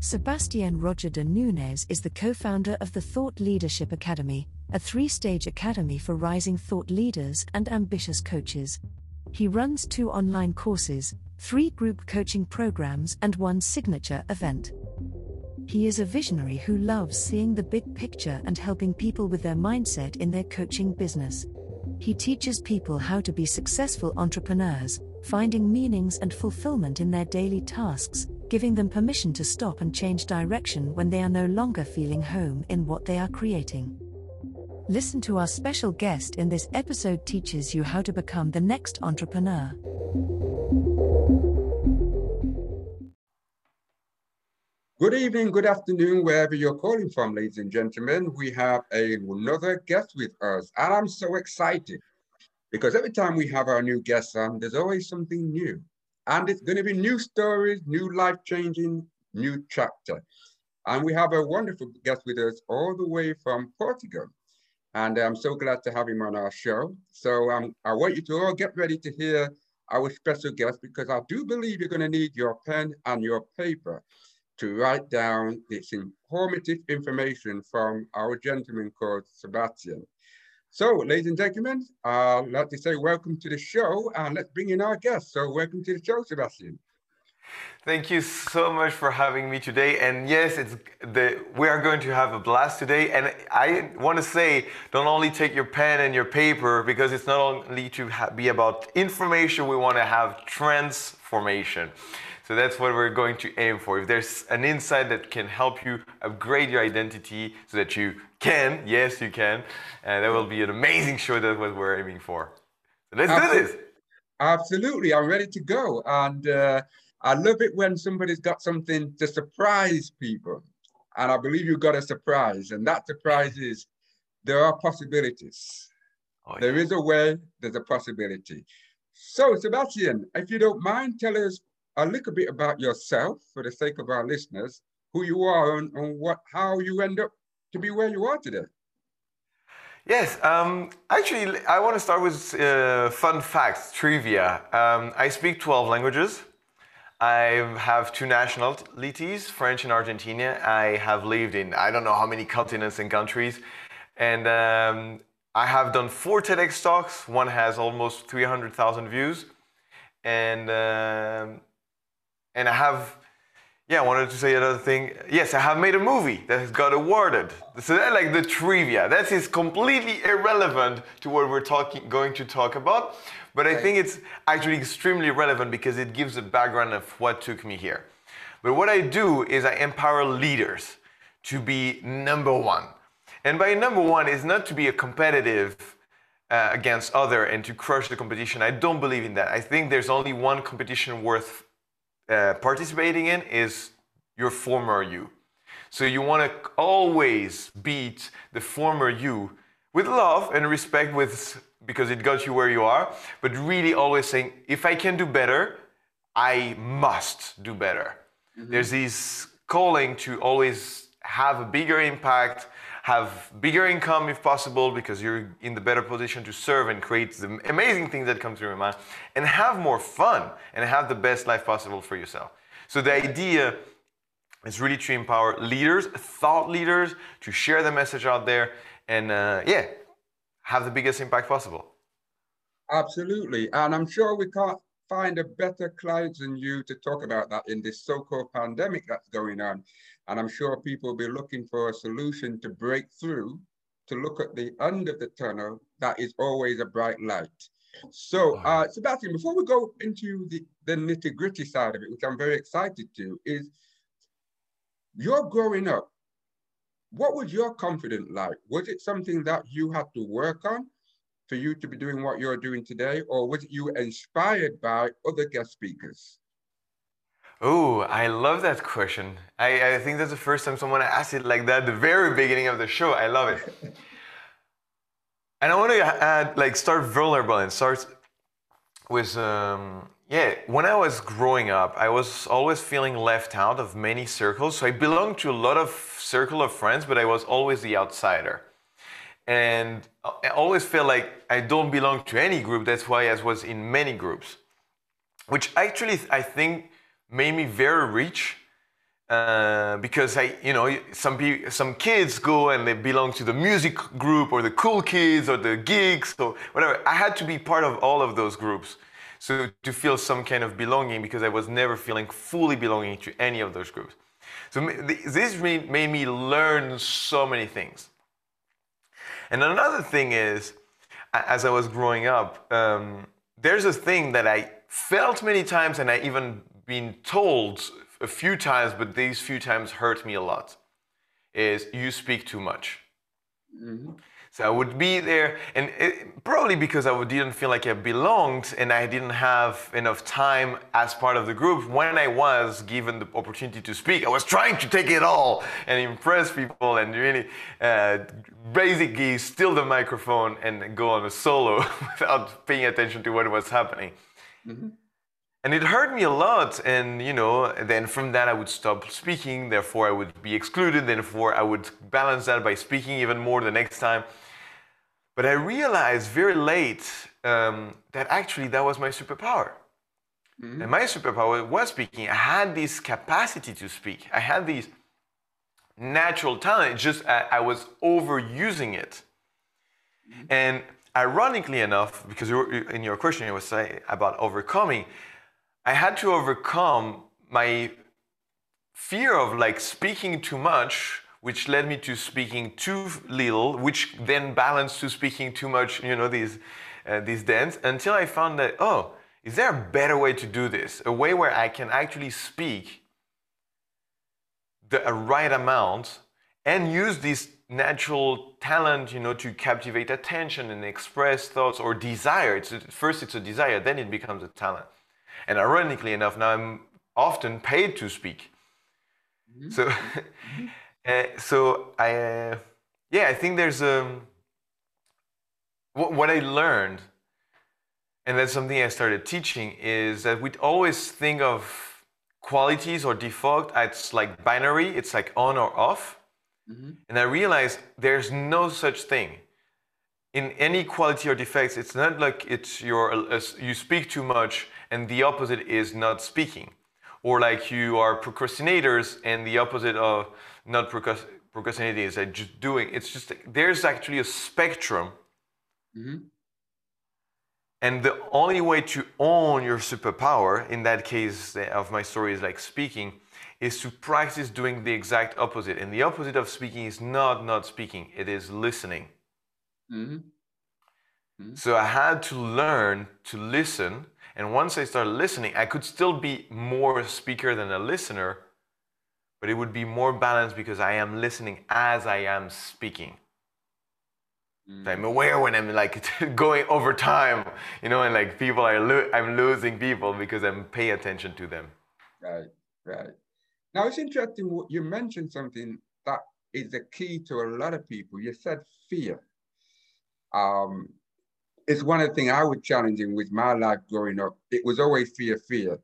Sebastian Roger de Nunes is the co founder of the Thought Leadership Academy, a three stage academy for rising thought leaders and ambitious coaches. He runs two online courses, three group coaching programs, and one signature event. He is a visionary who loves seeing the big picture and helping people with their mindset in their coaching business. He teaches people how to be successful entrepreneurs, finding meanings and fulfillment in their daily tasks, giving them permission to stop and change direction when they are no longer feeling home in what they are creating. Listen to our special guest in this episode teaches you how to become the next entrepreneur. Good evening, good afternoon, wherever you're calling from, ladies and gentlemen. We have a, another guest with us, and I'm so excited because every time we have our new guests on, there's always something new. And it's going to be new stories, new life changing, new chapter. And we have a wonderful guest with us all the way from Portugal. And I'm so glad to have him on our show. So um, I want you to all get ready to hear our special guest because I do believe you're going to need your pen and your paper to write down this informative information from our gentleman called Sebastian. So, ladies and gentlemen, uh, I'd like to say welcome to the show and let's bring in our guest. So, welcome to the show, Sebastian. Thank you so much for having me today. And yes, it's the we are going to have a blast today. And I want to say, don't only take your pen and your paper because it's not only to be about information. We want to have transformation. So that's what we're going to aim for. If there's an insight that can help you upgrade your identity so that you can, yes, you can, and that will be an amazing show. That's what we're aiming for. So let's Absolutely. do this. Absolutely. I'm ready to go. And uh, I love it when somebody's got something to surprise people. And I believe you've got a surprise. And that surprise is there are possibilities. Oh, yeah. There is a way, there's a possibility. So, Sebastian, if you don't mind, tell us a little bit about yourself for the sake of our listeners, who you are and, and what how you end up to be where you are today. Yes, um, actually, I want to start with uh, fun facts, trivia. Um, I speak 12 languages. I have two nationalities, French and Argentina. I have lived in I don't know how many continents and countries. And um, I have done four TEDx talks. One has almost 300,000 views. And um, and I have, yeah, I wanted to say another thing. Yes, I have made a movie that has got awarded. So that like the trivia. That is completely irrelevant to what we're talking, going to talk about. But I think it's actually extremely relevant because it gives a background of what took me here. But what I do is I empower leaders to be number one. And by number one is not to be a competitive uh, against other and to crush the competition. I don't believe in that. I think there's only one competition worth uh, participating in is your former you. So you want to always beat the former you with love and respect with because it got you where you are, but really always saying if I can do better, I must do better. Mm-hmm. There's this calling to always have a bigger impact, have bigger income if possible because you're in the better position to serve and create the amazing things that come through your mind and have more fun and have the best life possible for yourself. So the idea is really to empower leaders, thought leaders, to share the message out there and uh, yeah, have the biggest impact possible. Absolutely. And I'm sure we can't find a better client than you to talk about that in this so-called pandemic that's going on. And I'm sure people will be looking for a solution to break through, to look at the end of the tunnel that is always a bright light. So, uh, Sebastian, before we go into the, the nitty gritty side of it, which I'm very excited to, is you're growing up. What was your confidence like? Was it something that you had to work on for you to be doing what you're doing today, or was you inspired by other guest speakers? Oh, I love that question. I, I think that's the first time someone asked it like that, the very beginning of the show. I love it. and I want to add, like, start vulnerable and start with, um, yeah, when I was growing up, I was always feeling left out of many circles. So I belonged to a lot of circle of friends, but I was always the outsider. And I always felt like I don't belong to any group. That's why I was in many groups, which actually I think made me very rich uh, because I, you know, some some kids go and they belong to the music group or the cool kids or the gigs or whatever. I had to be part of all of those groups, so to feel some kind of belonging because I was never feeling fully belonging to any of those groups. So this made me learn so many things. And another thing is, as I was growing up, um, there's a thing that I felt many times, and I even been told a few times, but these few times hurt me a lot, is you speak too much. Mm-hmm. So I would be there, and it, probably because I didn't feel like I belonged and I didn't have enough time as part of the group. When I was given the opportunity to speak, I was trying to take it all and impress people and really uh, basically steal the microphone and go on a solo without paying attention to what was happening. Mm-hmm and it hurt me a lot and you know then from that i would stop speaking therefore i would be excluded therefore i would balance that by speaking even more the next time but i realized very late um, that actually that was my superpower mm-hmm. and my superpower was speaking i had this capacity to speak i had this natural talent just I, I was overusing it mm-hmm. and ironically enough because in your question you was saying about overcoming I had to overcome my fear of like speaking too much, which led me to speaking too little, which then balanced to speaking too much, you know, these, uh, these dents, until I found that, oh, is there a better way to do this? A way where I can actually speak the right amount and use this natural talent, you know, to captivate attention and express thoughts or desire. It's, first it's a desire, then it becomes a talent. And ironically enough, now I'm often paid to speak. Mm-hmm. So, uh, so I, uh, yeah, I think there's a, um, what, what I learned, and that's something I started teaching, is that we always think of qualities or default as like binary, it's like on or off. Mm-hmm. And I realized there's no such thing in any quality or defects, it's not like it's your uh, you speak too much and the opposite is not speaking. Or like you are procrastinators and the opposite of not procrastinating is like just doing. It's just, there's actually a spectrum. Mm-hmm. And the only way to own your superpower, in that case of my story is like speaking, is to practice doing the exact opposite. And the opposite of speaking is not not speaking, it is listening. Mm-hmm. Mm-hmm. So I had to learn to listen and once I started listening, I could still be more a speaker than a listener, but it would be more balanced because I am listening as I am speaking. Mm. I'm aware when I'm like going over time, you know, and like people are, lo- I'm losing people because I'm paying attention to them. Right, right. Now it's interesting. You mentioned something that is the key to a lot of people. You said fear. Um, it's one of the things I was challenging with my life growing up. It was always fear, fear.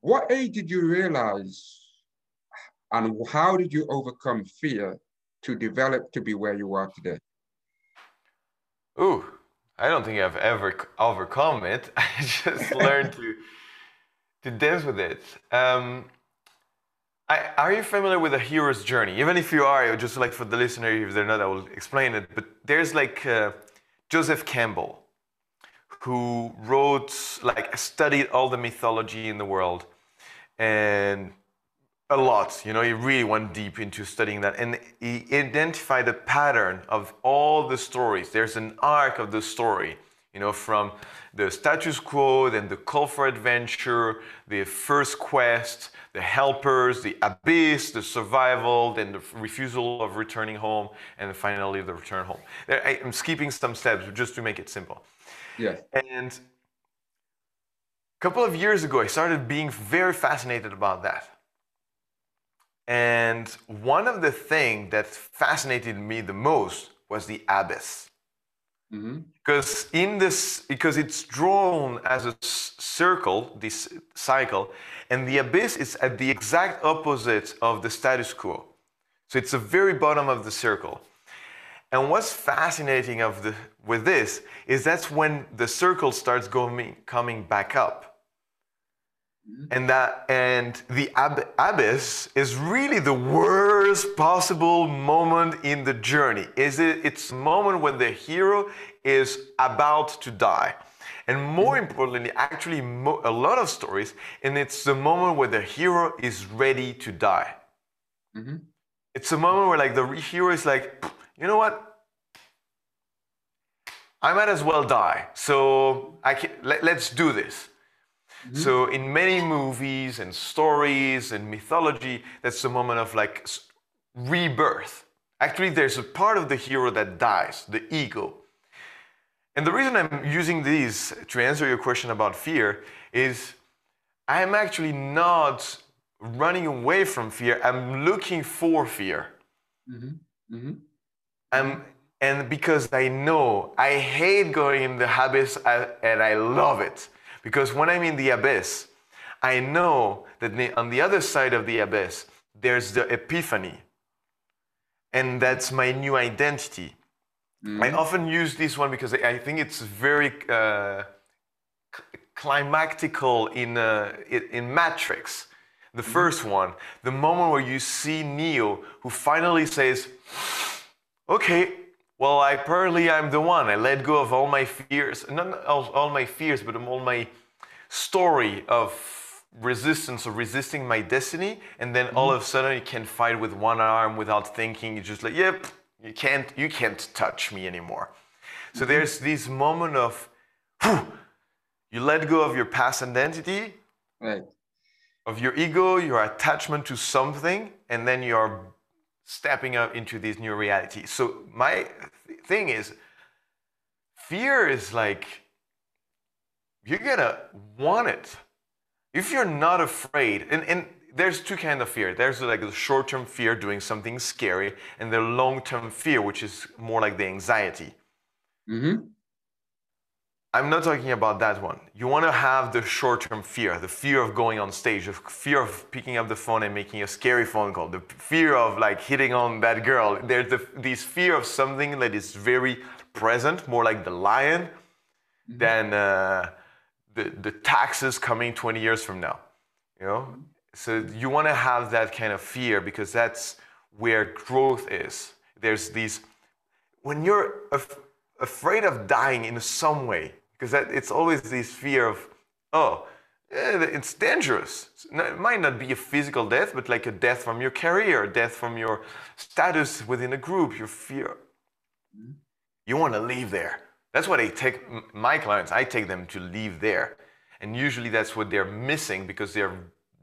What age did you realize and how did you overcome fear to develop to be where you are today? Ooh, I don't think I've ever overcome it. I just learned to to dance with it. Um, I, are you familiar with a hero's journey? Even if you are, just like for the listener, if they're not, I will explain it. But there's like uh, Joseph Campbell, who wrote, like, studied all the mythology in the world and a lot. You know, he really went deep into studying that and he identified the pattern of all the stories. There's an arc of the story, you know, from the status quo, then the call for adventure, the first quest, the helpers, the abyss, the survival, then the refusal of returning home, and finally the return home. I'm skipping some steps just to make it simple. Yeah. And a couple of years ago, I started being very fascinated about that. And one of the things that fascinated me the most was the abyss. Mm-hmm. Because in this, because it's drawn as a circle, this cycle, and the abyss is at the exact opposite of the status quo. So it's the very bottom of the circle. And what's fascinating of the, with this is that's when the circle starts going, coming back up. Mm-hmm. And that and the ab- abyss is really the worst possible moment in the journey. Is it? It's a moment when the hero is about to die, and more mm-hmm. importantly, actually, mo- a lot of stories, and it's the moment where the hero is ready to die. Mm-hmm. It's a moment where like the hero is like, you know what? I might as well die. So I can, let, us do this. Mm-hmm. So in many movies and stories and mythology, that's the moment of like rebirth. Actually, there's a part of the hero that dies, the ego. And the reason I'm using these to answer your question about fear is I'm actually not running away from fear. I'm looking for fear. Mm-hmm. Mm-hmm. I'm, and because I know I hate going in the abyss and I love it. Because when I'm in the abyss, I know that on the other side of the abyss, there's the epiphany. And that's my new identity. Mm-hmm. I often use this one because I think it's very uh, climactical in, uh, in Matrix. The mm-hmm. first one, the moment where you see Neo, who finally says, Okay, well, I apparently I'm the one. I let go of all my fears, not all, all my fears, but all my story of resistance or resisting my destiny, and then all of a sudden you can fight with one arm without thinking. You're just like, yep, you can't, you can't touch me anymore. So mm-hmm. there's this moment of, whew, you let go of your past identity, right. of your ego, your attachment to something, and then you're stepping up into this new reality. So my thing is, fear is like you're gonna want it. If you're not afraid, and, and there's two kind of fear. There's like the short-term fear doing something scary, and the long-term fear, which is more like the anxiety. Mm-hmm. I'm not talking about that one. You want to have the short-term fear, the fear of going on stage, the fear of picking up the phone and making a scary phone call, the fear of like hitting on that girl. There's the, this fear of something that is very present, more like the lion, mm-hmm. than uh, the, the taxes coming 20 years from now. You know, so you want to have that kind of fear because that's where growth is. There's these when you're af- afraid of dying in some way, because that, it's always this fear of, oh, eh, it's dangerous. It might not be a physical death, but like a death from your career, death from your status within a group, your fear. You want to leave there. That's what I take my clients, I take them to leave there. And usually that's what they're missing because they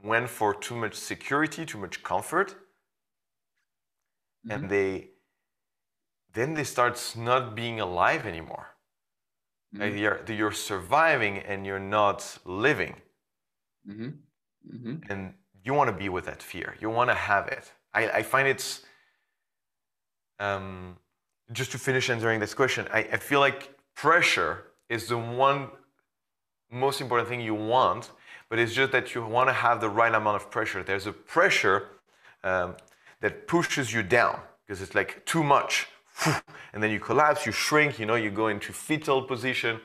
went for too much security, too much comfort. Mm-hmm. And they then they start not being alive anymore. Mm-hmm. You're, you're surviving and you're not living. Mm-hmm. Mm-hmm. And you want to be with that fear. You want to have it. I, I find it's um, just to finish answering this question. I, I feel like pressure is the one most important thing you want, but it's just that you want to have the right amount of pressure. There's a pressure um, that pushes you down because it's like too much. And then you collapse, you shrink, you know, you go into fetal position.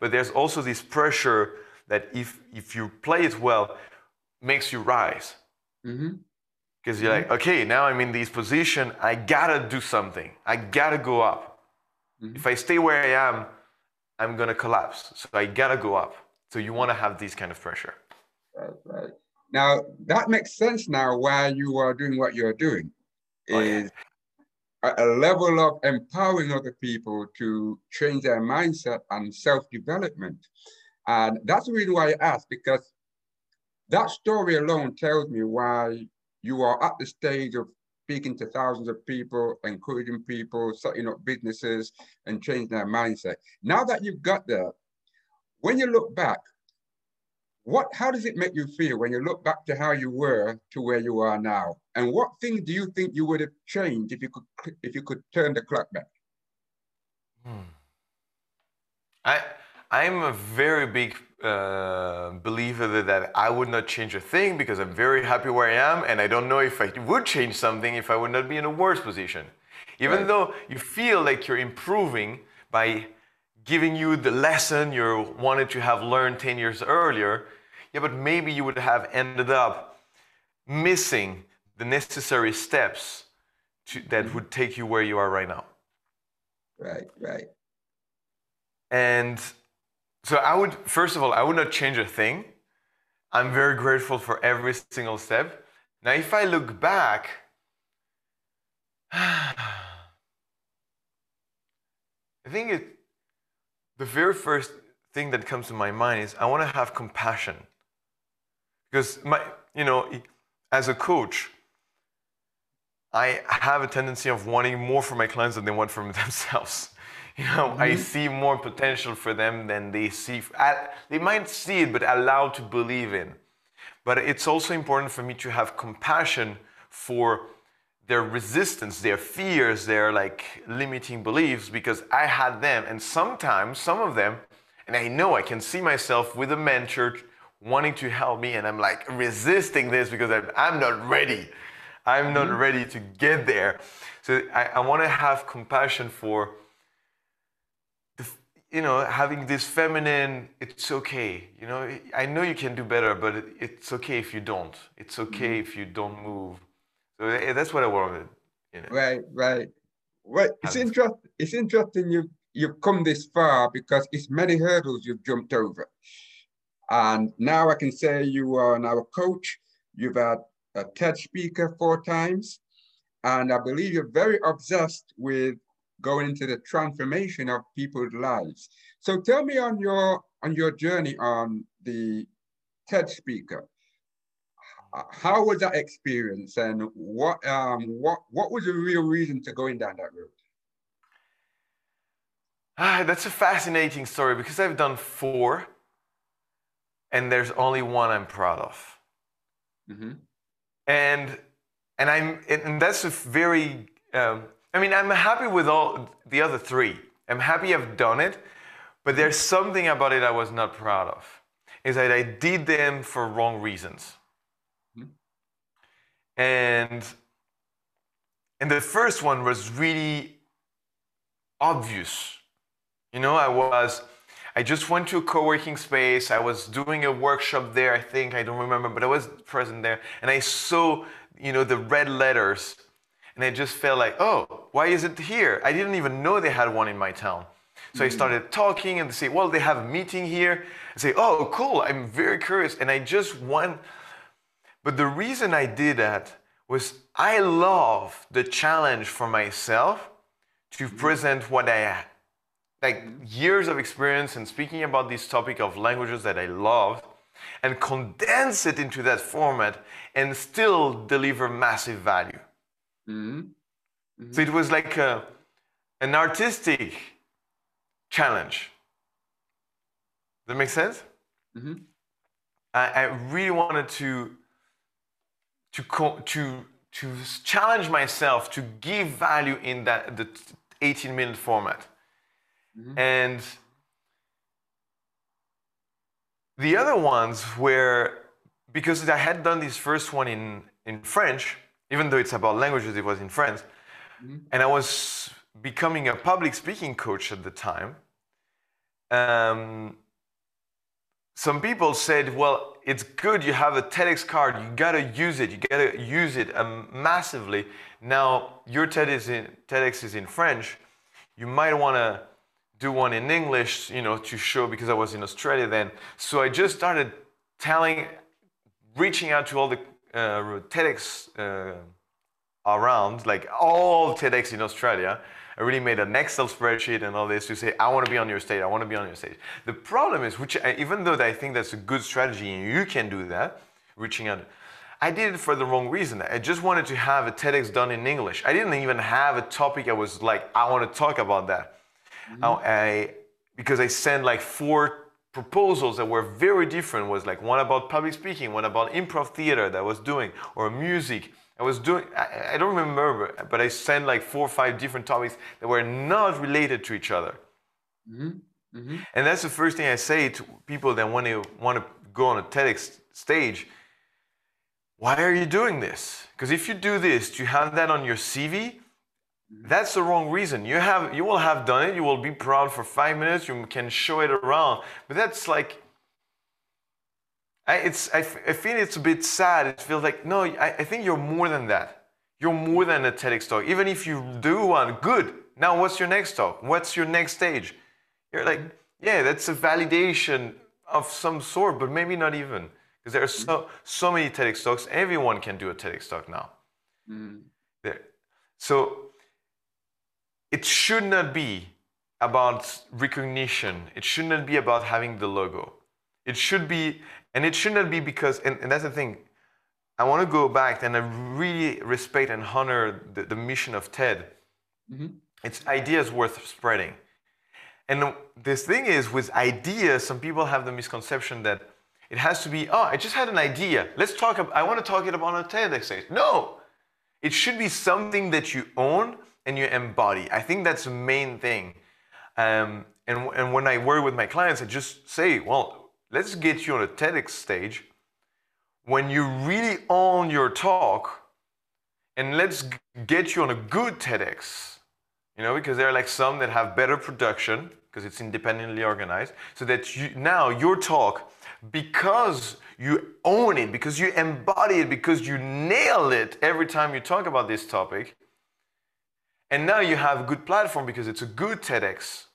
But there's also this pressure that if, if you play it well, makes you rise. Because mm-hmm. you're mm-hmm. like, okay, now I'm in this position, I gotta do something. I gotta go up. Mm-hmm. If I stay where I am, I'm gonna collapse. So I gotta go up. So you want to have this kind of pressure. Right, right. Now that makes sense now why you are doing what you're doing. Oh, is yeah. A, level of empowering other people to change their mindset and self-development. And that's the reason why I asked, because that story alone tells me why you are at the stage of speaking to thousands of people, encouraging people, setting up businesses, and changing their mindset. Now that you've got there, when you look back, what how does it make you feel when you look back to how you were to where you are now? And what things do you think you would have changed if you could if you could turn the clock back? Hmm. I I'm a very big uh, believer that I would not change a thing because I'm very happy where I am, and I don't know if I would change something if I would not be in a worse position. Even right. though you feel like you're improving by giving you the lesson you wanted to have learned 10 years earlier, yeah, but maybe you would have ended up missing the necessary steps to, that mm-hmm. would take you where you are right now. Right, right. And so I would, first of all, I would not change a thing. I'm very grateful for every single step. Now, if I look back, I think it, the very first thing that comes to my mind is I want to have compassion. Because my, you know, as a coach, I have a tendency of wanting more for my clients than they want from themselves. You know, mm-hmm. I see more potential for them than they see. They might see it, but allowed to believe in. But it's also important for me to have compassion for their resistance, their fears, their like limiting beliefs, because I had them. And sometimes, some of them, and I know I can see myself with a mentor wanting to help me, and I'm like resisting this because I'm, I'm not ready. I'm not mm-hmm. ready to get there. So I, I want to have compassion for you know, having this feminine, it's okay. You know, I know you can do better, but it's okay if you don't. It's okay mm-hmm. if you don't move. So eh, that's what I wanted. You know. Right, right. Well, it's interesting. It's interesting you you've come this far because it's many hurdles you've jumped over, and now I can say you are now a coach. You've had a TED speaker four times, and I believe you're very obsessed with going into the transformation of people's lives. So tell me on your on your journey on the TED speaker. How was that experience, and what um, what what was the real reason to going down that road? Ah, that's a fascinating story because I've done four, and there's only one I'm proud of. Mm-hmm. And and I'm and that's a very um, I mean, I'm happy with all the other three. I'm happy I've done it, but there's something about it I was not proud of. Is that I did them for wrong reasons. Mm-hmm. And and the first one was really obvious. You know, I was I just went to a co-working space. I was doing a workshop there, I think, I don't remember, but I was present there and I saw, you know, the red letters and I just felt like, oh, why is it here? I didn't even know they had one in my town. So I mm-hmm. started talking and they say, well, they have a meeting here. I say, oh, cool, I'm very curious. And I just went. But the reason I did that was I love the challenge for myself to mm-hmm. present what I had. Like years of experience and speaking about this topic of languages that I love and condense it into that format and still deliver massive value. Mm-hmm. Mm-hmm. So it was like a, an artistic challenge. Does that make sense? Mm-hmm. I, I, really wanted to to to to challenge myself to give value in that the 18 minute format, mm-hmm. and the other ones were because I had done this first one in in French even though it's about languages, it was in French, Mm-hmm. And I was becoming a public speaking coach at the time. Um, some people said, well, it's good you have a TEDx card, you gotta use it, you gotta use it um, massively. Now, your TED is in, TEDx is in French, you might wanna do one in English, you know, to show because I was in Australia then. So I just started telling, reaching out to all the uh, TEDx uh, around, like all TEDx in Australia. I really made an Excel spreadsheet and all this to say, I want to be on your stage, I want to be on your stage. The problem is, which I, even though I think that's a good strategy and you can do that, reaching out, I did it for the wrong reason. I just wanted to have a TEDx done in English. I didn't even have a topic I was like, I want to talk about that. Mm-hmm. I, because I sent like four proposals that were very different was like one about public speaking, one about improv theater that I was doing, or music. I was doing, I, I don't remember, but I sent like four or five different topics that were not related to each other. Mm-hmm. Mm-hmm. And that's the first thing I say to people that want to want to go on a TEDx stage. Why are you doing this? Because if you do this, do you have that on your CV, that's the wrong reason. You have you will have done it, you will be proud for five minutes, you can show it around. But that's like I, it's, I, I feel it's a bit sad. It feels like, no, I, I think you're more than that. You're more than a TEDx talk. Even if you do one, good. Now, what's your next talk? What's your next stage? You're like, yeah, that's a validation of some sort, but maybe not even. Because there are so, so many TEDx talks. Everyone can do a TEDx talk now. Mm. There. So it should not be about recognition. It should not be about having the logo. It should be, and it should not be because, and, and that's the thing, I want to go back and I really respect and honor the, the mission of TED. Mm-hmm. It's ideas worth spreading. And this thing is with ideas, some people have the misconception that it has to be, oh, I just had an idea. Let's talk, about, I want to talk it about on a TEDx. No, it should be something that you own and you embody. I think that's the main thing. Um, and, and when I work with my clients, I just say, well, let's get you on a TEDx stage when you really own your talk and let's get you on a good TEDx. You know, because there are like some that have better production because it's independently organized, so that you, now your talk, because you own it, because you embody it, because you nail it every time you talk about this topic, and now you have a good platform because it's a good TEDx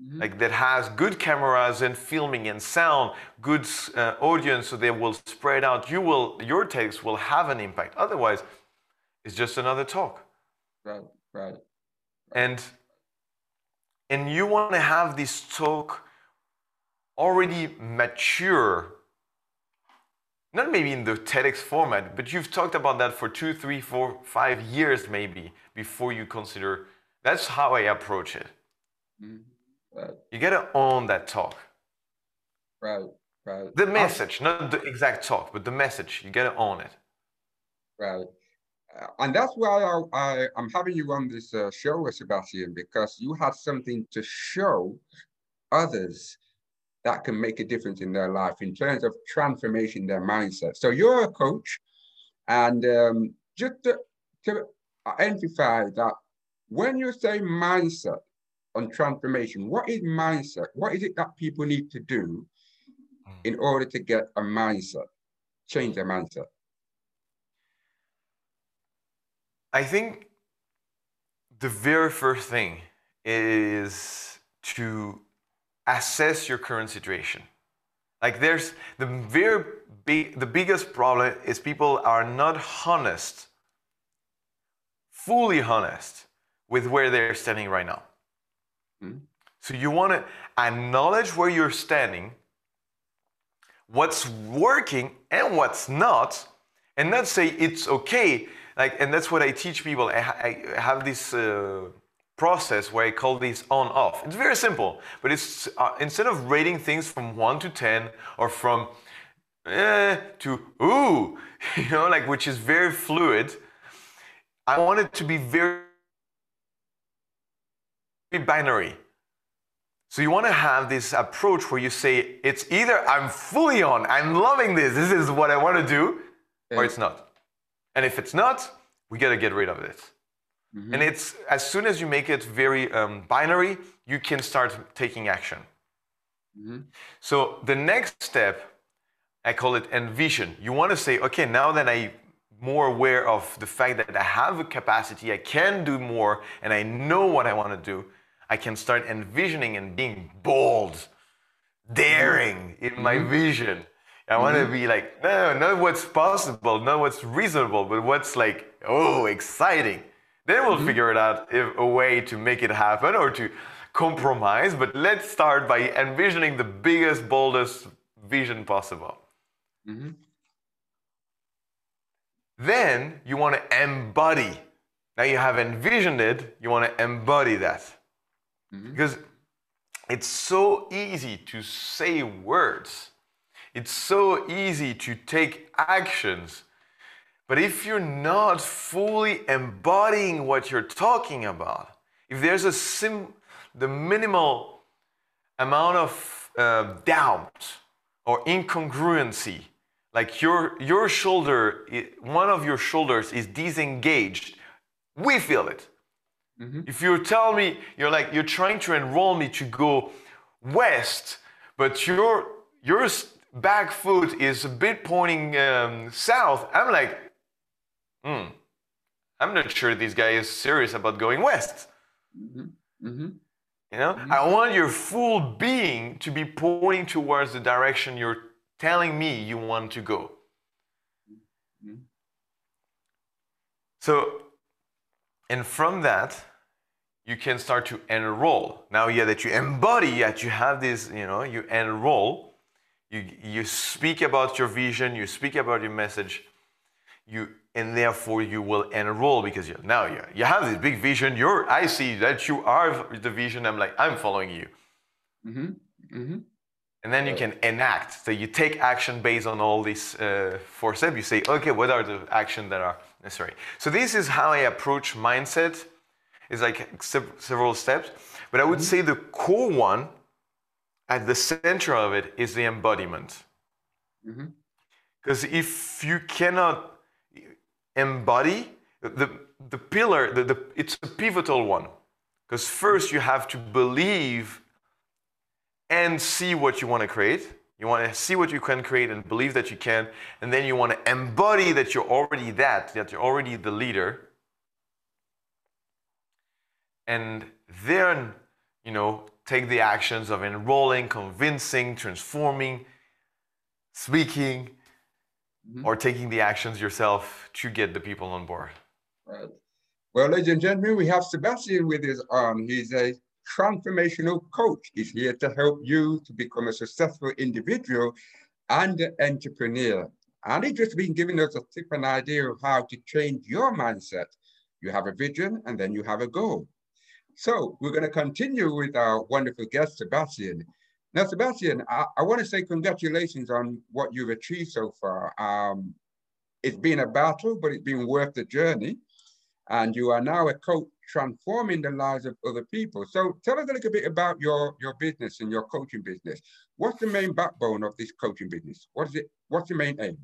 Mm-hmm. like that has good cameras and filming and sound, good uh, audience, so they will spread out. You will, your takes will have an impact. Otherwise, it's just another talk. Right, right. right. And and you want to have this talk already mature. Not maybe in the TEDx format, but you've talked about that for two, three, four, five years maybe before you consider. That's how I approach it. Mm-hmm. Right. You got to own that talk. Right, right. The message, not the exact talk, but the message. You got to own it. Right. Uh, and that's why I, I, am having you on this uh, show, with Sebastian, because you have something to show others that can make a difference in their life in terms of transformation their mindset. So you're a coach, and um, just to, to identify that when you say mindset, on transformation. What is mindset? What is it that people need to do hmm. in order to get a mindset, change their mindset? I think the very first thing is to assess your current situation. Like there's the very big, the biggest problem is people are not honest, fully honest with where they're standing right now. Mm-hmm. So you want to acknowledge where you're standing, what's working and what's not, and not say it's okay. Like, and that's what I teach people. I, I have this uh, process where I call this on off. It's very simple, but it's uh, instead of rating things from one to ten or from eh, to ooh, you know, like which is very fluid. I want it to be very binary. So you want to have this approach where you say, it's either I'm fully on, I'm loving this, this is what I want to do, or it's not. And if it's not, we got to get rid of it. Mm-hmm. And it's as soon as you make it very um, binary, you can start taking action. Mm-hmm. So the next step, I call it envision. You want to say, okay, now that I'm more aware of the fact that I have a capacity, I can do more, and I know what I want to do, I can start envisioning and being bold, daring in my mm-hmm. vision. I want to mm-hmm. be like, no, not what's possible, not what's reasonable, but what's like, oh, exciting. Then we'll mm-hmm. figure it out if, a way to make it happen or to compromise. But let's start by envisioning the biggest, boldest vision possible. Then you want to embody. Now you have envisioned it, you want to embody that. Mm-hmm. Because it's so easy to say words, it's so easy to take actions. But if you're not fully embodying what you're talking about, if there's a sim, the minimal amount of uh, doubt or incongruency, like your your shoulder, one of your shoulders is disengaged, we feel it. Mm-hmm. If you tell me you're like you're trying to enroll me to go west, but you're you're back foot is a bit pointing um, south, I'm like, hmm, I'm not sure this guy is serious about going west. Mm-hmm. Mm-hmm. You know, mm-hmm. I want your full being to be pointing towards the direction you're telling me you want to go. Mm-hmm. So, and from that, you can start to enroll. Now, yeah, that you embody, that you have this, you know, you enroll, you, you speak about your vision, you speak about your message, you and therefore you will enroll because you, now you, you have this big vision. You're, I see that you are the vision. I'm like, I'm following you. Mm-hmm. Mm-hmm. And then you can enact. So you take action based on all these uh, four steps. You say, okay, what are the actions that are necessary? So this is how I approach mindset. It's like several steps. But I would mm-hmm. say the core one, at the center of it, is the embodiment. Because mm-hmm. if you cannot embody the, the pillar, the, the, it's a pivotal one. Because first you have to believe and see what you want to create. You want to see what you can create and believe that you can. And then you want to embody that you're already that, that you're already the leader. And then, you know, take the actions of enrolling, convincing, transforming, speaking, mm-hmm. or taking the actions yourself to get the people on board. Right. Well, ladies and gentlemen, we have Sebastian with us on. He's a transformational coach. is here to help you to become a successful individual and an entrepreneur. And he's just been giving us a tip and idea of how to change your mindset. You have a vision and then you have a goal. So we're going to continue with our wonderful guest, Sebastian. Now, Sebastian, I, I want to say congratulations on what you've achieved so far. Um, it's been a battle, but it's been worth the journey. And you are now a coach transforming the lives of other people. So tell us a little bit about your, your business and your coaching business. What's the main backbone of this coaching business? What is it? What's the main aim?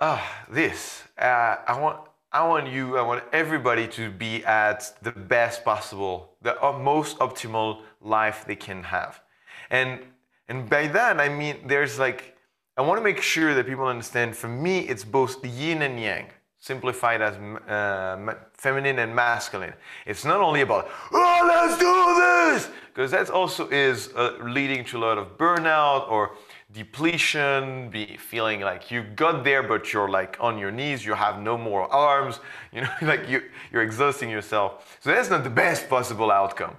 Ah, uh, this. Uh, I want I want you, I want everybody to be at the best possible, the most optimal life they can have. And, and by that, I mean, there's like, I want to make sure that people understand for me, it's both yin and yang, simplified as uh, feminine and masculine. It's not only about, oh, let's do this, because that also is uh, leading to a lot of burnout or depletion, be feeling like you got there, but you're like on your knees, you have no more arms, you know, like you, you're exhausting yourself. So that's not the best possible outcome,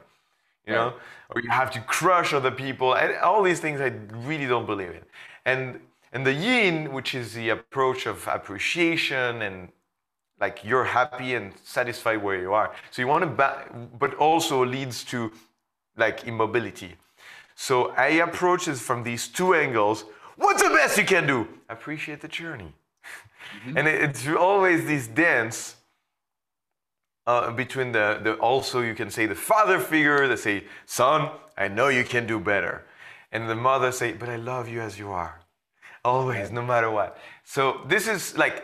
you know, or you have to crush other people, and all these things I really don't believe in. And and the yin, which is the approach of appreciation and like you're happy and satisfied where you are. So you want to, ba- but also leads to like immobility. So I approach it from these two angles. What's the best you can do? Appreciate the journey. Mm-hmm. And it's always this dance uh, between the, the, also you can say the father figure that say, son, I know you can do better. And the mother say, but I love you as you are. Always, no matter what. So this is like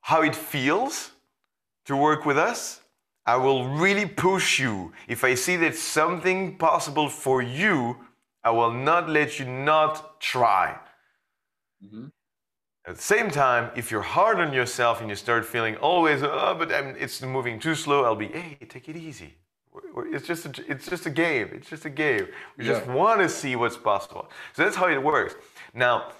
how it feels to work with us. I will really push you. If I see that something possible for you, I will not let you not try. Mm-hmm. At the same time, if you're hard on yourself and you start feeling always, oh, but I'm, it's moving too slow, I'll be, hey, take it easy. It's just, a, it's just a game. It's just a game. We yeah. just want to see what's possible. So that's how it works. Now,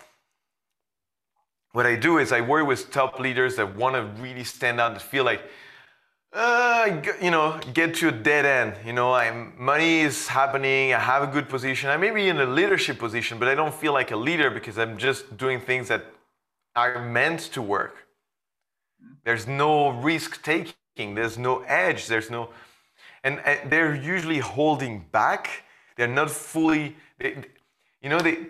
what I do is I work with top leaders that want to really stand out and feel like, uh, you know, get to a dead end. You know, I'm, money is happening. I have a good position. I may be in a leadership position, but I don't feel like a leader because I'm just doing things that are meant to work. There's no risk taking. There's no edge. There's no, and, and they're usually holding back. They're not fully, they, you know, they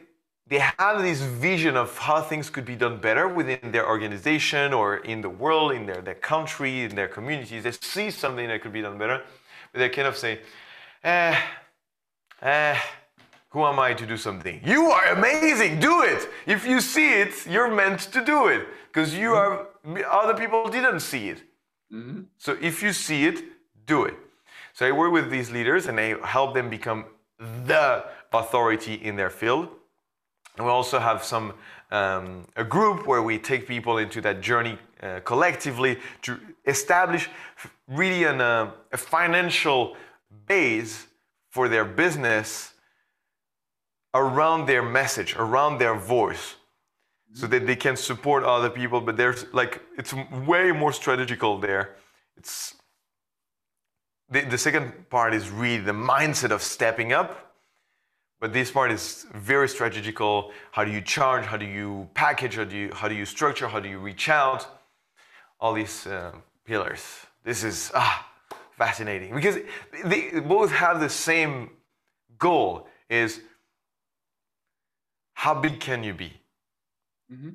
they have this vision of how things could be done better within their organization or in the world, in their, their country, in their communities. They see something that could be done better, but they kind of say, eh, eh, who am I to do something? You are amazing, do it. If you see it, you're meant to do it because you are, other people didn't see it. Mm-hmm. So if you see it, do it. So I work with these leaders and I help them become the authority in their field. We also have some um, a group where we take people into that journey uh, collectively to establish really an, uh, a financial base for their business around their message, around their voice, so that they can support other people. But there's like it's way more strategical there. It's the, the second part is really the mindset of stepping up. But this part is very strategical. How do you charge? How do you package? How do you, how do you structure? How do you reach out? All these uh, pillars. This is ah, fascinating because they both have the same goal is how big can you be? Mm-hmm.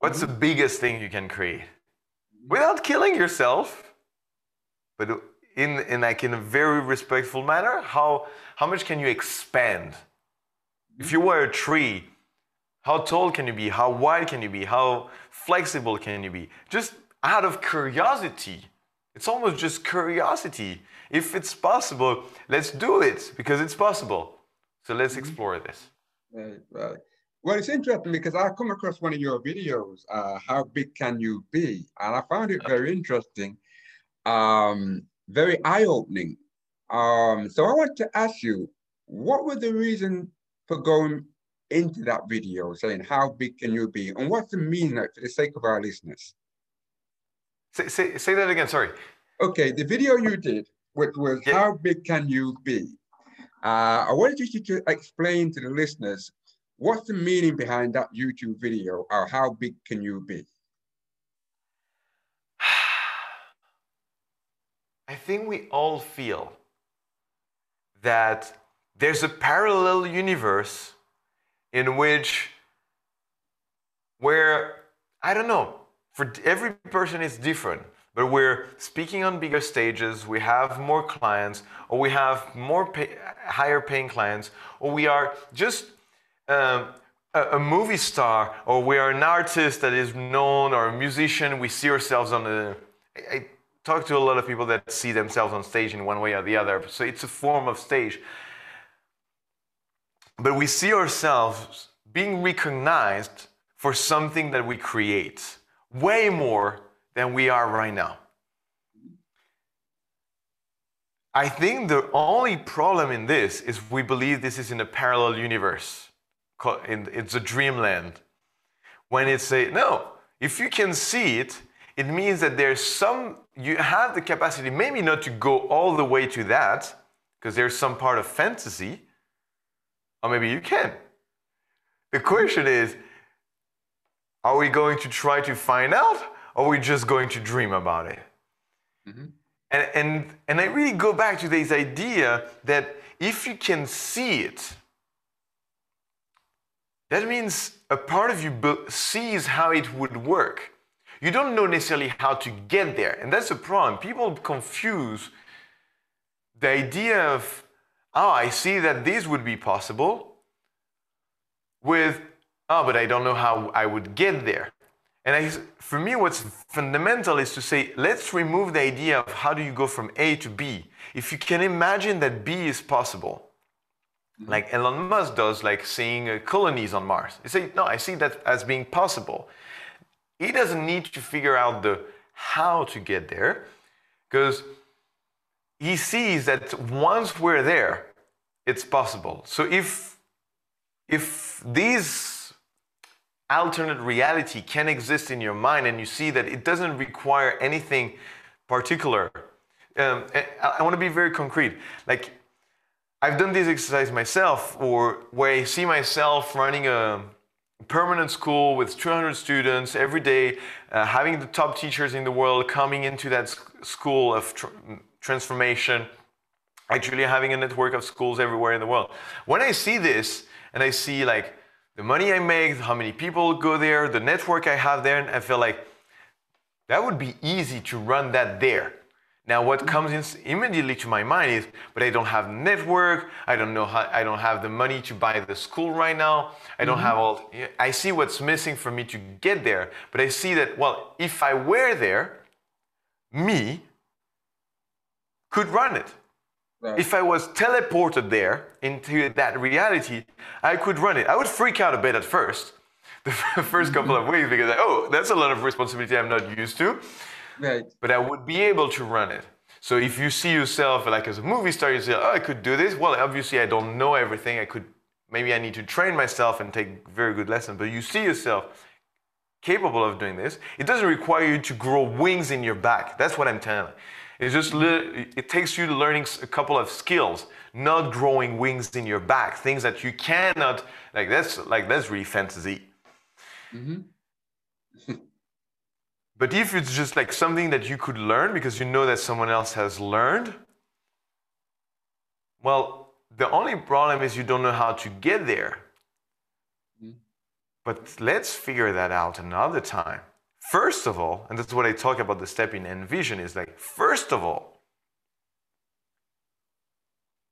What's mm-hmm. the biggest thing you can create without killing yourself, but in, in like in a very respectful manner? How how much can you expand? If you were a tree, how tall can you be? How wide can you be? How flexible can you be? Just out of curiosity. It's almost just curiosity. If it's possible, let's do it because it's possible. So let's mm-hmm. explore this. Right, right. Well, it's interesting because I come across one of your videos, uh, How Big Can You Be? And I found it very interesting, um, very eye-opening. Um, so I want to ask you, what was the reason for going into that video saying, how big can you be? And what's the meaning for the sake of our listeners? Say, say, say that again, sorry. Okay, the video you did, which was yeah. how big can you be? Uh, I wanted you to explain to the listeners What's the meaning behind that YouTube video or how big can you be? I think we all feel that there's a parallel universe in which where I don't know, for every person it's different, but we're speaking on bigger stages, we have more clients, or we have more pay, higher paying clients, or we are just um, a, movie star or we are an artist that is known or a musician, we see ourselves on the. I talk to a lot of people that see themselves on stage in one way or the other. So it's a form of stage. But we see ourselves being recognized for something that we create way more than we are right now. I think the only problem in this is we believe this is in a parallel universe it's a dreamland. When it's a, no, if you can see it, it means that there's some, you have the capacity, maybe not to go all the way to that, because there's some part of fantasy, or maybe you can. The question is, are we going to try to find out, or are we just going to dream about it? Mm-hmm. And, and, and I really go back to this idea that if you can see it, that means a part of you sees how it would work. You don't know necessarily how to get there. And that's the problem. People confuse the idea of, oh, I see that this would be possible, with, oh, but I don't know how I would get there. And I, for me, what's fundamental is to say, let's remove the idea of how do you go from A to B. If you can imagine that B is possible, Mm-hmm. like Elon Musk does, like seeing uh, colonies on Mars. He say, no, I see that as being possible. He doesn't need to figure out the how to get there, because he sees that once we're there, it's possible. So if if these alternate reality can exist in your mind and you see that it doesn't require anything particular um, I, I want to be very concrete like I've done this exercise myself, or where I see myself running a permanent school with 200 students every day, uh, having the top teachers in the world coming into that school of transformation, actually having a network of schools everywhere in the world. When I see this and I see like the money I make, how many people go there, the network I have there, and I feel like that would be easy to run that there. Now, what comes in immediately to my mind is, but I don't have network. I don't know how. I don't have the money to buy the school right now. I don't mm-hmm. have all. I see what's missing for me to get there. But I see that well, if I were there, me could run it. Right. If I was teleported there into that reality, I could run it. I would freak out a bit at first, the first couple of weeks, because like, oh, that's a lot of responsibility I'm not used to. Right. But I would be able to run it. So if you see yourself like as a movie star, you say, oh, I could do this. Well, obviously I don't know everything. I could maybe I need to train myself and take very good lessons. But you see yourself capable of doing this. It doesn't require you to grow wings in your back. That's what I'm telling. It's just it takes you to learning a couple of skills, not growing wings in your back, things that you cannot like. That's like that's really fantasy. Mm-hmm. but if it's just like something that you could learn because you know that someone else has learned, well, the only problem is you don't know how to get there. Mm-hmm. But let's figure that out another time. First of all, and that's what I talk about the step in envision is like, first of all,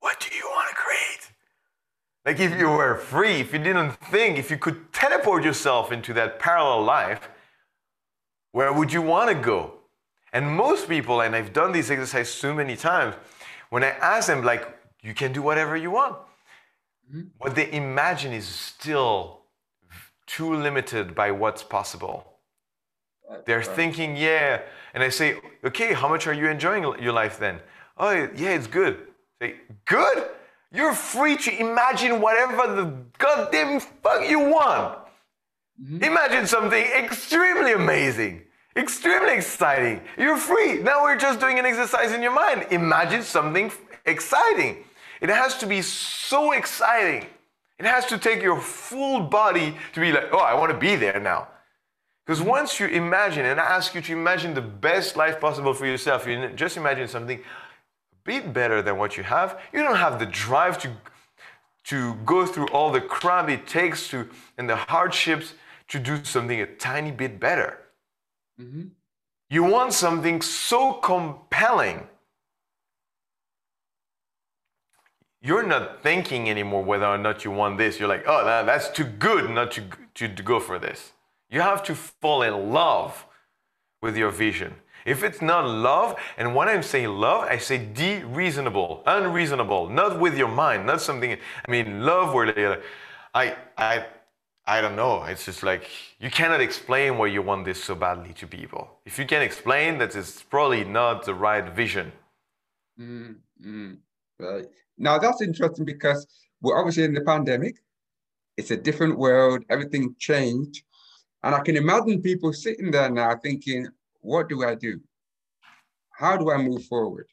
what do you want to create? Like, if you were free, if you didn't think, if you could teleport yourself into that parallel life, where would you want to go? And most people, and I've done this exercise so many times, when I ask them, like, you can do whatever you want, mm-hmm. what they imagine is still too limited by what's possible. They're thinking, yeah. And I say, okay, how much are you enjoying your life then? Oh, yeah, it's good. Say, good? You're free to imagine whatever the goddamn fuck you want. Mm-hmm. Imagine something extremely amazing, extremely exciting. You're free. Now we're just doing an exercise in your mind. Imagine something exciting. It has to be so exciting. It has to take your full body to be like, oh, I want to be there now. Because once you imagine, and I ask you to imagine the best life possible for yourself, you just imagine something a bit better than what you have. You don't have the drive to, to go through all the crap it takes to and the hardships to do something a tiny bit better. Mm-hmm. You want something so compelling. You're not thinking anymore whether or not you want this. You're like, oh, that's too good not to, to, to go for this. You have to fall in love with your vision. If it's not love, and when I'm saying love, I say de-reasonable, unreasonable, not with your mind, not something. I mean, love where I, I, I don't know. It's just like you cannot explain why you want this so badly to people. If you can explain, that, it's probably not the right vision. Mm-hmm. Right. Now that's interesting because we're obviously in the pandemic. It's a different world. Everything changed. And I can imagine people sitting there now thinking, what do I do? How do I move forward?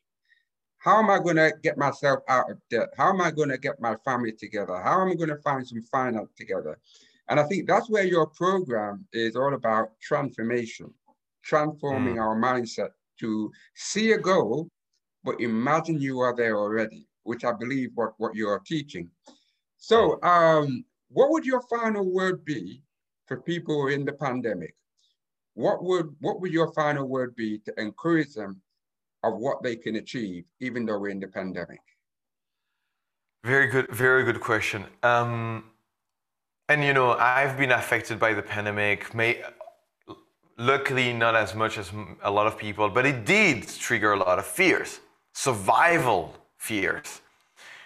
How am I going to get myself out of debt? How am I going to get my family together? How am I going to find some finance together? And I think that's where your program is all about transformation, transforming mm. our mindset to see a goal, but imagine you are there already, which I believe what, what you are teaching. So um, what would your final word be for people in the pandemic, what would what would your final word be to encourage them of what they can achieve, even though we're in the pandemic? Very good, very good question. Um, and you know, I've been affected by the pandemic. May, luckily, not as much as a lot of people, but it did trigger a lot of fears, survival fears.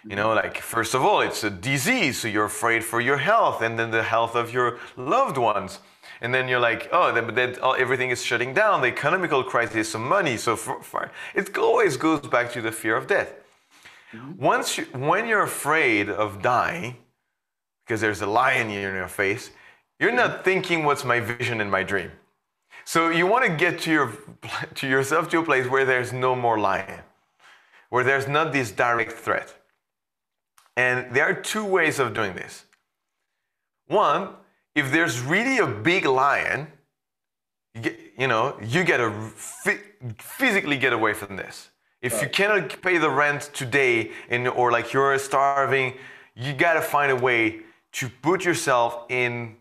You know, like first of all, it's a disease, so you're afraid for your health and then the health of your loved ones. And then you're like, oh, then, but then oh, everything is shutting down. The economical crisis, some money. So for, for, it always goes back to the fear of death. Mm-hmm. Once you, when you're afraid of dying, because there's a lion in your face, you're not thinking, what's my vision and my dream? So you want to get to, your, to yourself to a place where there's no more lion, where there's not this direct threat. And there are two ways of doing this. One, if there's really a big lion, you, get, you know, you gotta physically get away from this. If right. you cannot pay the rent today, and or like you're starving, you gotta find a way to put yourself in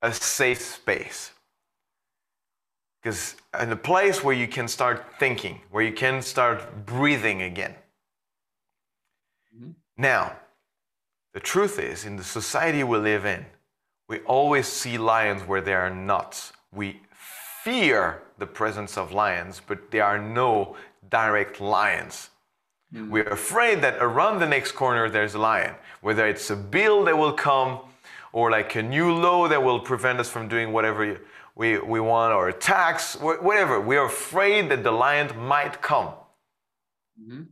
a safe space. Because in a place where you can start thinking, where you can start breathing again. Now, the truth is, in the society we live in, we always see lions where there are not. We fear the presence of lions, but there are no direct lions. Mm. We're afraid that around the next corner there's a lion, whether it's a bill that will come or like a new law that will prevent us from doing whatever we, we want or a tax, whatever. We are afraid that the lion might come. Mm-hmm.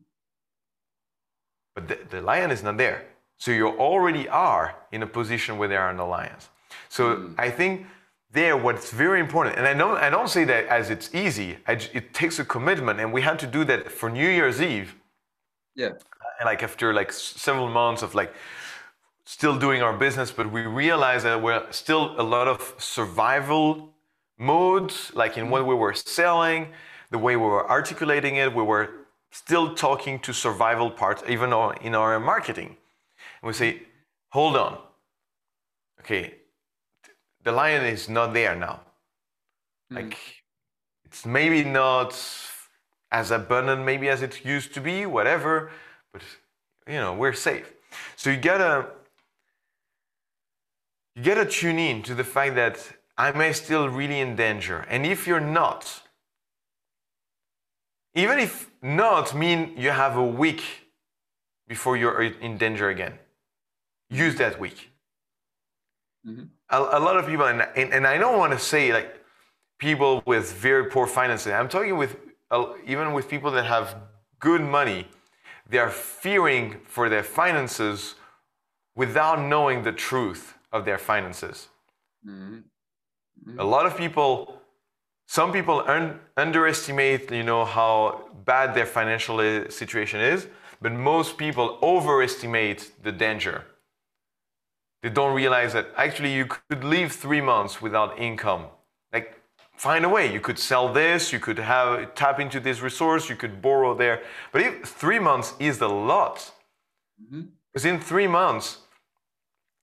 But the, the, lion is not there. So you already are in a position where there are no lions. So mm. I think there what's very important, and I don't, I don't say that as it's easy, I, it takes a commitment, and we had to do that for New Year's Eve. Yeah. Like after like several months of like still doing our business, but we realized that we're still a lot of survival modes, like in what we were selling, the way we were articulating it, we were still talking to survival parts, even in our marketing. And we say, hold on. Okay, the lion is not there now. Mm. Like, it's maybe not as abundant maybe as it used to be, whatever, but you know, we're safe. So you gotta you gotta tune in to the fact that I may still really in danger? And if you're not, even if not mean you have a week before you're in danger again, use that week. Mm-hmm. A, a, lot of people, and, and, and I don't want to say like people with very poor finances. I'm talking with uh, even with people that have good money, they are fearing for their finances without knowing the truth of their finances. Mm-hmm. Mm-hmm. A lot of people, some people un- underestimate, you know, how bad their financial uh, situation is, but most people overestimate the danger. They don't realize that actually you could live three months without income. Like, find a way. You could sell this, you could have tap into this resource, you could borrow there. But if three months is a lot, mm-hmm. because in three months,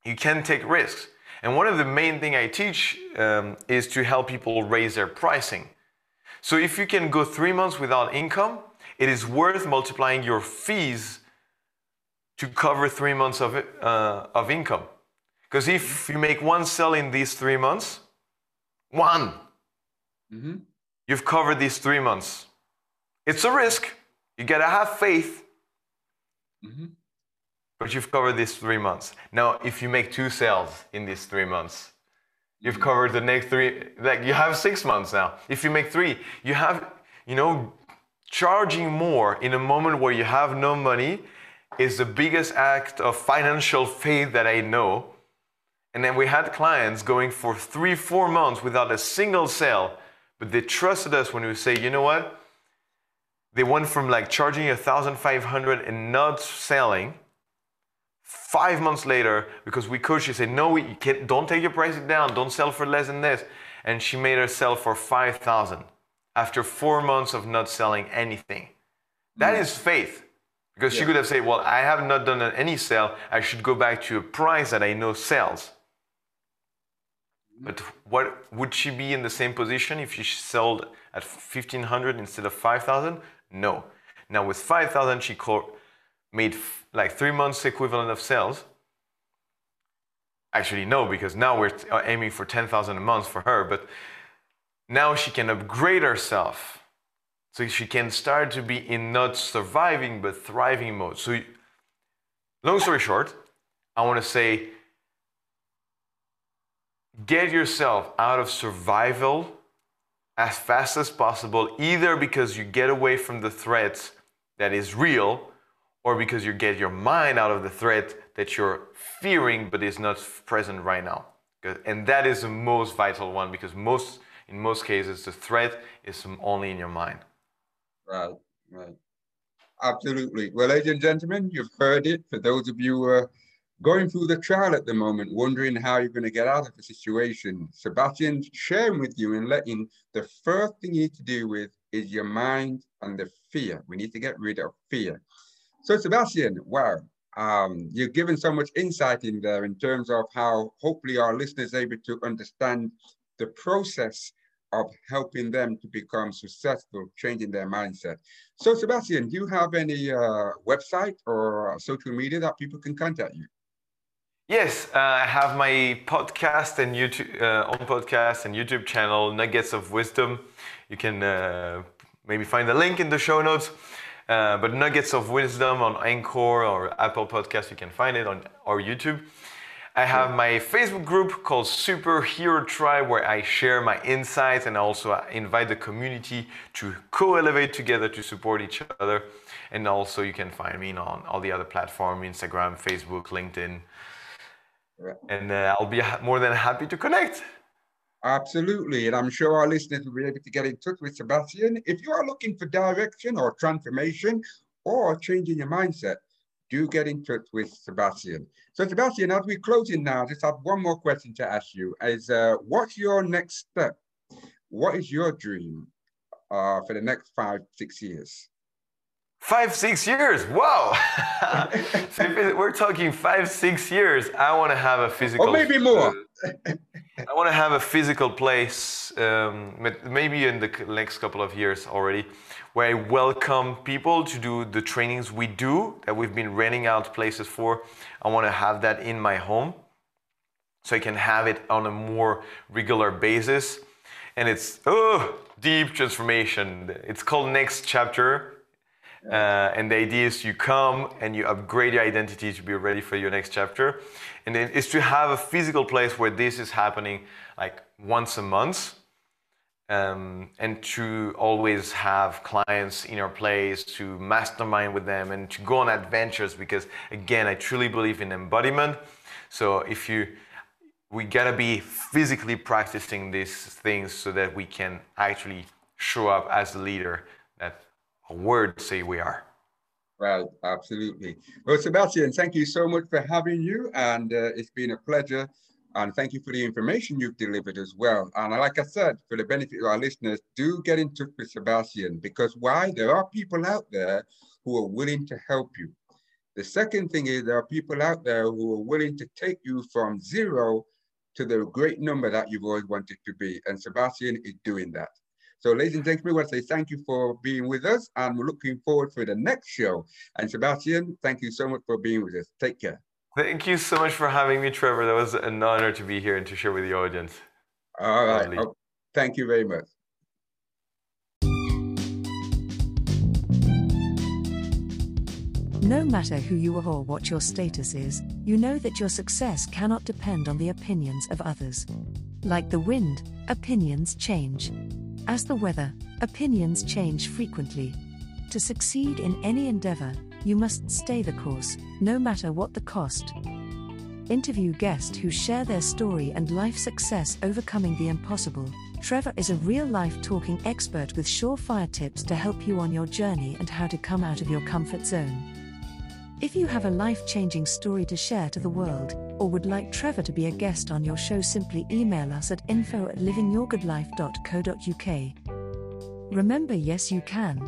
you can take risks. And one of the main thing I teach um, is to help people raise their pricing. So if you can go three months without income, it is worth multiplying your fees to cover three months of, uh, of income. Because if you make one sale in these three months, one, mm-hmm. you've covered these three months. It's a risk. You gotta have faith. Mm-hmm but you've covered these three months. Now, if you make two sales in these three months, you've covered the next three, like you have six months now. If you make three, you have, you know, charging more in a moment where you have no money is the biggest act of financial faith that I know. And then we had clients going for three, four months without a single sale, but they trusted us when we say, you know what? They went from like charging 1,500 and not selling Five months later, because we could, she said, no, we can't, don't take your pricing down. Don't sell for less than this. And she made her sell for 5,000 after four months of not selling anything. That mm. is faith. Because yeah. she could have said, well, I have not done any sale. I should go back to a price that I know sells. But what would she be in the same position if she sold at 1500 instead of 5000? No. Now with 5000 she made like three months equivalent of sales. Actually, no, because now we're aiming for 10,000 a month for her, but now she can upgrade herself. So she can start to be in not surviving but thriving mode. So, long story short, I want to say get yourself out of survival as fast as possible, either because you get away from the threat that is real or because you get your mind out of the threat that you're fearing but is not present right now. And that is the most vital one because most, in most cases, the threat is only in your mind. Right, right. Absolutely. Well, ladies and gentlemen, you've heard it. For those of you uh, going through the trial at the moment, wondering how you're going to get out of the situation, Sebastian's sharing with you and letting the first thing you need to do with is your mind and the fear. We need to get rid of fear. So Sebastian, wow, um, you've given so much insight in there in terms of how hopefully our listeners able to understand the process of helping them to become successful, changing their mindset. So Sebastian, do you have any uh, website or social media that people can contact you? Yes, uh, I have my podcast and YouTube, uh, on podcast and YouTube channel, Nuggets of Wisdom. You can uh, maybe find the link in the show notes. Uh, but Nuggets of Wisdom on Anchor or Apple Podcast, you can find it on or YouTube. I have my Facebook group called Superhero Tribe where I share my insights and also invite the community to co-elevate together to support each other. And also you can find me on all the other platforms, Instagram, Facebook, LinkedIn. And uh, I'll be more than happy to connect. Absolutely. And I'm sure our listeners will be able to get in touch with Sebastian. If you are looking for direction or transformation or changing your mindset, do get in touch with Sebastian. So Sebastian, as we close in now, I just have one more question to ask you is uh, what's your next step? What is your dream uh, for the next five, six years? Five, six years. Wow. so we're talking five, six years. I want to have a physical. Or maybe more. I want to have a physical place, um, maybe in the next couple of years already, where I welcome people to do the trainings we do that we've been renting out places for. I want to have that in my home so I can have it on a more regular basis. And it's, oh, deep transformation. It's called Next Chapter uh, and the idea is you come and you upgrade your identity to be ready for your next chapter. And then it's to have a physical place where this is happening like once a month. Um, and to always have clients in our place to mastermind with them and to go on adventures because again i truly believe in embodiment so if you we gotta be physically practicing these things so that we can actually show up as a leader a word say we are. Right, absolutely. Well, Sebastian, thank you so much for having you, and uh, it's been a pleasure. And thank you for the information you've delivered as well. And like I said, for the benefit of our listeners, do get in touch with Sebastian because why? There are people out there who are willing to help you. The second thing is there are people out there who are willing to take you from zero to the great number that you've always wanted to be. And Sebastian is doing that. So ladies and gentlemen, we want to say thank you for being with us and we're looking forward for the next show. And Sebastian, thank you so much for being with us. Take care. Thank you so much for having me, Trevor. That was an honor to be here and to share with the audience. All right. Oh, thank you very much. No matter who you are or what your status is, you know that your success cannot depend on the opinions of others. Like the wind, opinions change. As the weather, opinions change frequently. To succeed in any endeavor, you must stay the course, no matter what the cost. Interview guests who share their story and life success overcoming the impossible. Trevor is a real life talking expert with surefire tips to help you on your journey and how to come out of your comfort zone. If you have a life changing story to share to the world, or would like Trevor to be a guest on your show, simply email us at info at livingyourgoodlife.co.uk. Remember, yes, you can.